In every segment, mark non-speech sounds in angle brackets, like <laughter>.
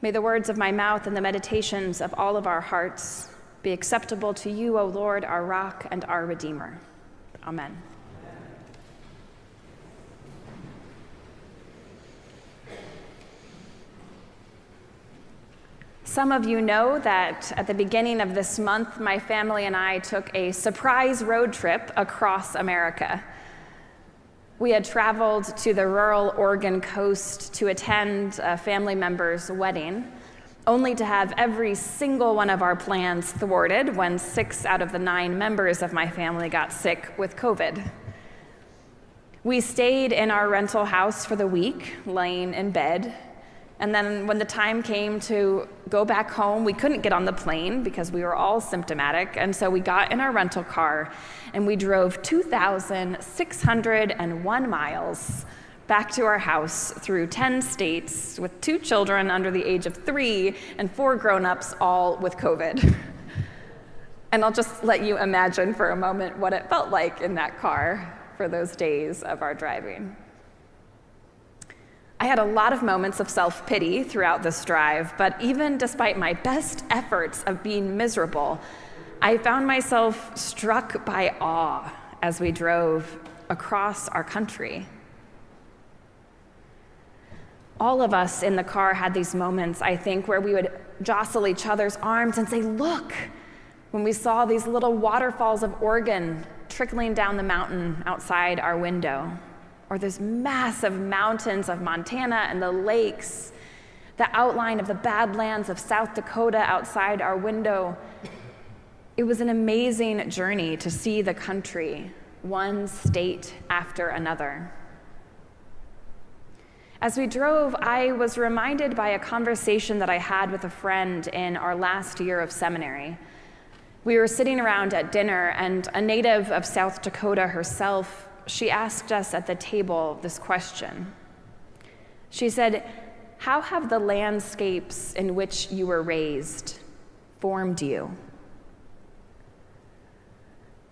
May the words of my mouth and the meditations of all of our hearts be acceptable to you, O Lord, our rock and our Redeemer. Amen. Some of you know that at the beginning of this month, my family and I took a surprise road trip across America. We had traveled to the rural Oregon coast to attend a family member's wedding, only to have every single one of our plans thwarted when six out of the nine members of my family got sick with COVID. We stayed in our rental house for the week, laying in bed, and then when the time came to go back home, we couldn't get on the plane because we were all symptomatic. And so we got in our rental car and we drove 2,601 miles back to our house through 10 states with two children under the age of three and four grown ups, all with COVID. <laughs> and I'll just let you imagine for a moment what it felt like in that car for those days of our driving. I had a lot of moments of self pity throughout this drive, but even despite my best efforts of being miserable, I found myself struck by awe as we drove across our country. All of us in the car had these moments, I think, where we would jostle each other's arms and say, Look, when we saw these little waterfalls of Oregon trickling down the mountain outside our window or those massive mountains of Montana and the lakes, the outline of the Badlands of South Dakota outside our window. It was an amazing journey to see the country, one state after another. As we drove, I was reminded by a conversation that I had with a friend in our last year of seminary. We were sitting around at dinner, and a native of South Dakota herself she asked us at the table this question. She said, How have the landscapes in which you were raised formed you?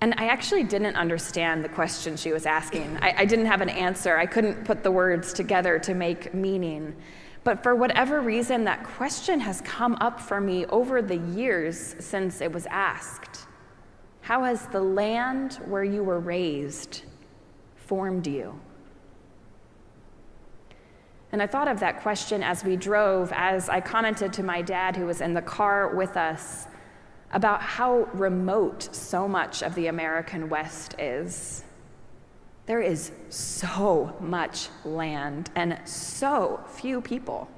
And I actually didn't understand the question she was asking. I, I, didn't have an answer. I couldn't put the words together to make meaning. But for whatever reason, that question has come up for me over the years since it was asked. How has the land where you were raised formed you? And I thought of that question as we drove, as I commented to my dad, who was in the car with us, about how remote so much of the American West is. There is so much land and so few people.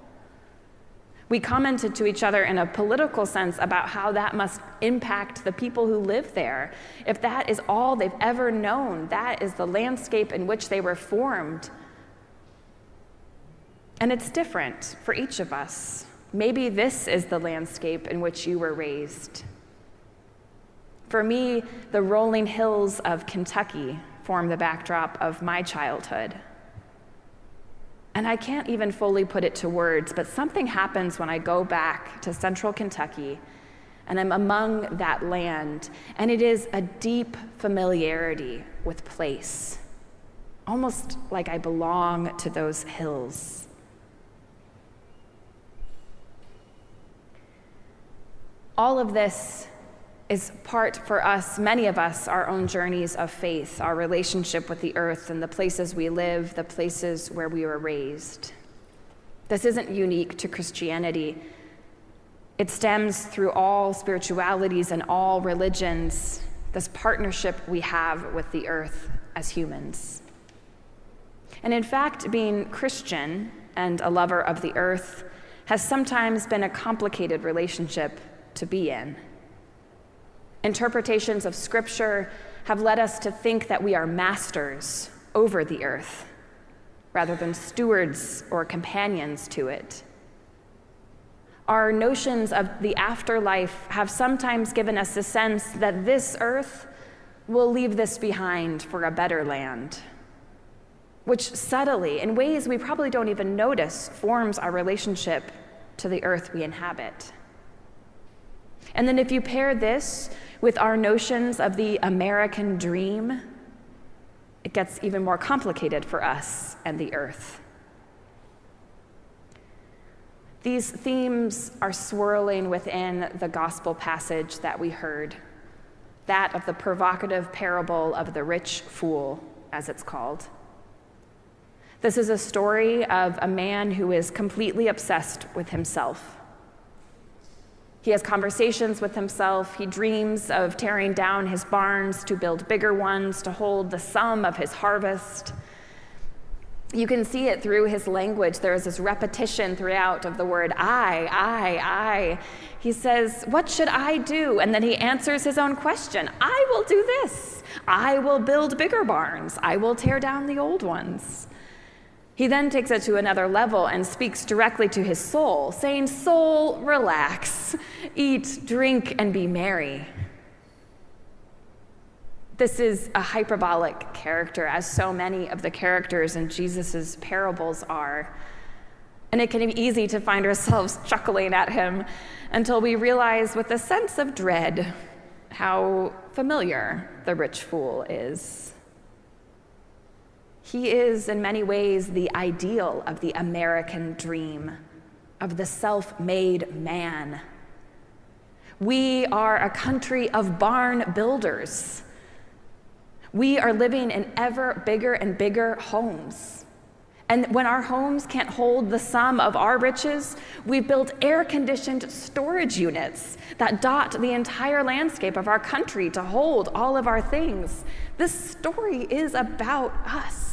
We commented to each other in a political sense about how that must impact the people who live there. If that is all they've ever known, that is the landscape in which they were formed. And it's different for each of us. Maybe this is the landscape in which you were raised. For me, the rolling hills of Kentucky form the backdrop of my childhood. And I can't even fully put it to words, but something happens when I go back to central Kentucky and I'm among that land, and it is a deep familiarity with place, almost like I belong to those hills. All of this is part for us, many of us, our own journeys of faith, our relationship with the earth and the places we live, the places where we were raised. This isn't unique to Christianity. It stems through all spiritualities and all religions, this partnership we have with the earth as humans. And in fact, being Christian and a lover of the earth has sometimes been a complicated relationship to be in. Interpretations of Scripture have led us to think that we are masters over the earth rather than stewards or companions to it. Our notions of the afterlife have sometimes given us a sense that this earth will leave this behind for a better land, which subtly, in ways we probably don't even notice, forms our relationship to the earth we inhabit. And then if you pair this with our notions of the American dream, it gets even more complicated for us and the earth. These themes are swirling within the gospel passage that we heard, that of the provocative parable of the rich fool, as it's called. This is a story of a man who is completely obsessed with himself. He has conversations with himself. He dreams of tearing down his barns to build bigger ones to hold the sum of his harvest. You can see it through his language. There is this repetition throughout of the word I, I, I. He says, What should I do? And then he answers his own question I will do this. I will build bigger barns. I will tear down the old ones. He then takes it to another level and speaks directly to his soul, saying, Soul, relax, eat, drink, and be merry. This is a hyperbolic character, as so many of the characters in Jesus' parables are. And it can be easy to find ourselves <laughs> chuckling at him until we realize, with a sense of dread, how familiar the rich fool is. He is, in many ways, the ideal of the American dream, of the self made man. We are a country of barn builders. We are living in ever bigger and bigger homes. And when our homes can't hold the sum of our riches, we build air conditioned storage units that dot the entire landscape of our country to hold all of our things. This story is about us.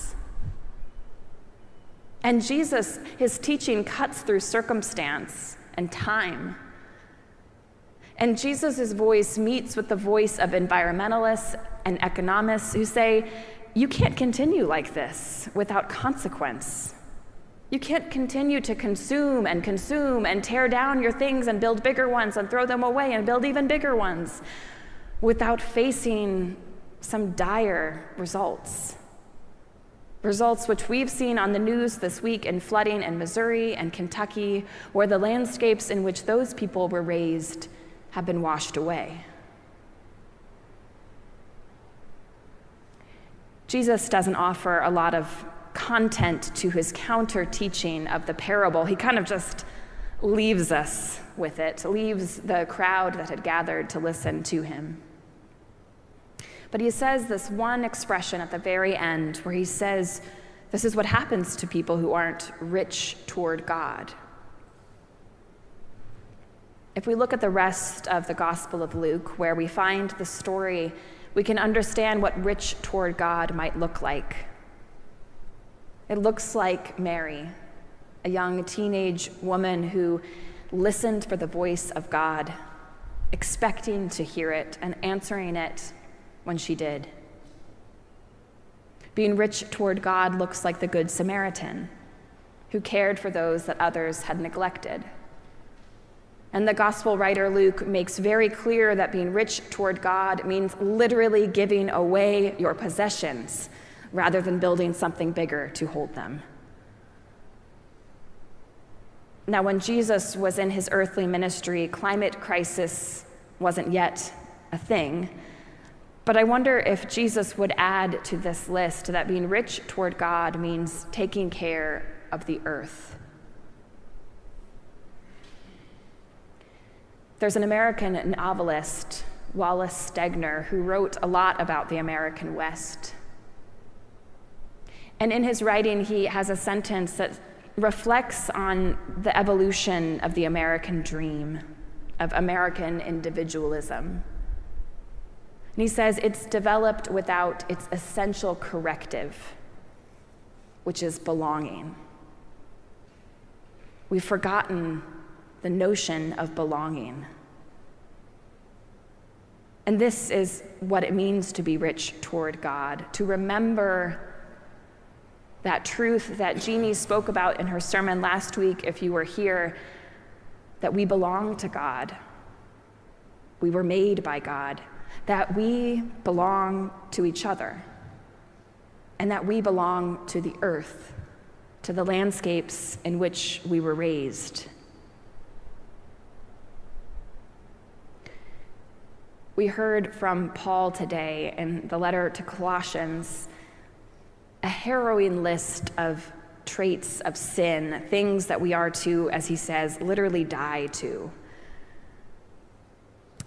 And Jesus, his teaching cuts through circumstance and time. And Jesus' voice meets with the voice of environmentalists and economists who say, you can't continue like this without consequence. You can't continue to consume and consume and tear down your things and build bigger ones and throw them away and build even bigger ones without facing some dire results. Results which we've seen on the news this week in flooding in Missouri and Kentucky, where the landscapes in which those people were raised have been washed away. Jesus doesn't offer a lot of content to his counter teaching of the parable. He kind of just leaves us with it, leaves the crowd that had gathered to listen to him. But he says this one expression at the very end where he says, This is what happens to people who aren't rich toward God. If we look at the rest of the Gospel of Luke, where we find the story, we can understand what rich toward God might look like. It looks like Mary, a young teenage woman who listened for the voice of God, expecting to hear it and answering it when she did. Being rich toward God looks like the Good Samaritan, who cared for those that others had neglected. And the gospel writer Luke makes very clear that being rich toward God means literally giving away your possessions rather than building something bigger to hold them. Now, when Jesus was in his earthly ministry, climate crisis wasn't yet a thing. But I wonder if Jesus would add to this list that being rich toward God means taking care of the earth. There's an American novelist, Wallace Stegner, who wrote a lot about the American West. And in his writing, he has a sentence that reflects on the evolution of the American dream, of American individualism. And he says it's developed without its essential corrective, which is belonging. We've forgotten the notion of belonging. And this is what it means to be rich toward God, to remember that truth that Jeannie spoke about in her sermon last week, if you were here, that we belong to God. We were made by God that we belong to each other and that we belong to the earth, to the landscapes in which we were raised. We heard from Paul today in the letter to Colossians a harrowing list of traits of sin, things that we are to, as he says, literally die to.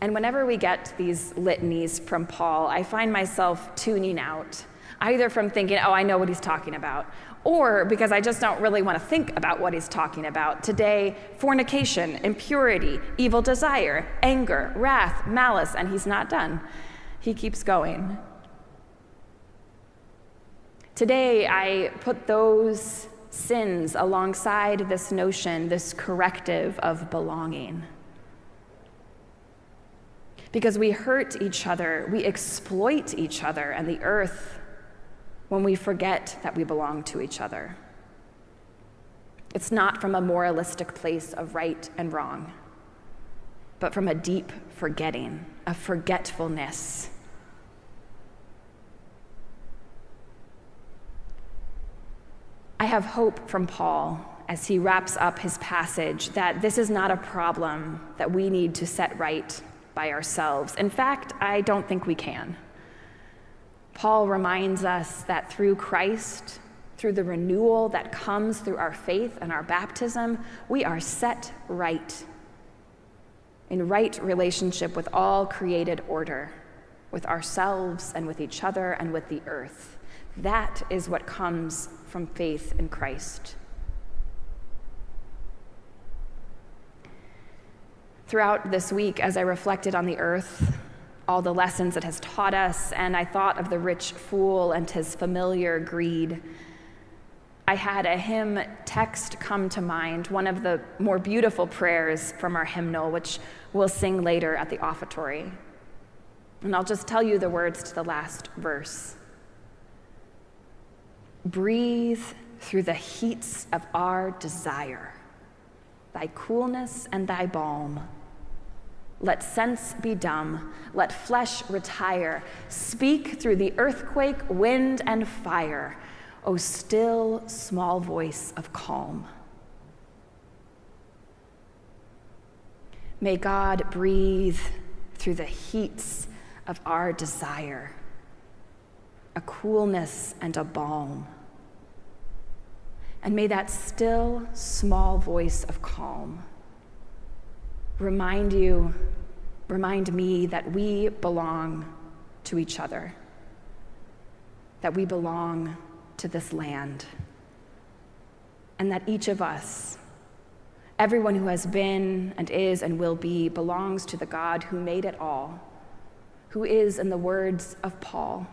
And whenever we get these litanies from Paul, I find myself tuning out, either from thinking, oh, I know what he's talking about, or because I just don't really want to think about what he's talking about. Today, fornication, impurity, evil desire, anger, wrath, malice, and he's not done. He keeps going. Today, I put those sins alongside this notion, this corrective of belonging. Because we hurt each other, we exploit each other and the earth when we forget that we belong to each other. It's not from a moralistic place of right and wrong, but from a deep forgetting, a forgetfulness. I have hope from Paul as he wraps up his passage that this is not a problem that we need to set right by ourselves. In fact, I don't think we can. Paul reminds us that through Christ, through the renewal that comes through our faith and our baptism, we are set right in right relationship with all created order, with ourselves and with each other and with the earth. That is what comes from faith in Christ. Throughout this week, as I reflected on the earth, all the lessons it has taught us, and I thought of the rich fool and his familiar greed. I had a hymn text come to mind, one of the more beautiful prayers from our hymnal, which we'll sing later at the offertory. And I'll just tell you the words to the last verse. Breathe through the heats of our desire, thy coolness and thy balm let sense be dumb, let flesh retire. Speak through the earthquake, wind, and fire, O still small voice of calm. May God breathe through the heats of our desire, a coolness and a balm. And may that still small voice of calm remind you, remind me that we belong to each other, that we belong to this land, and that each of us, everyone who has been and is and will be, belongs to the God who made it all, who is, in the words of Paul,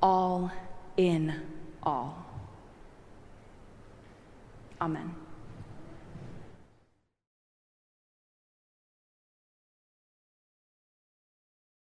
all in all. Amen.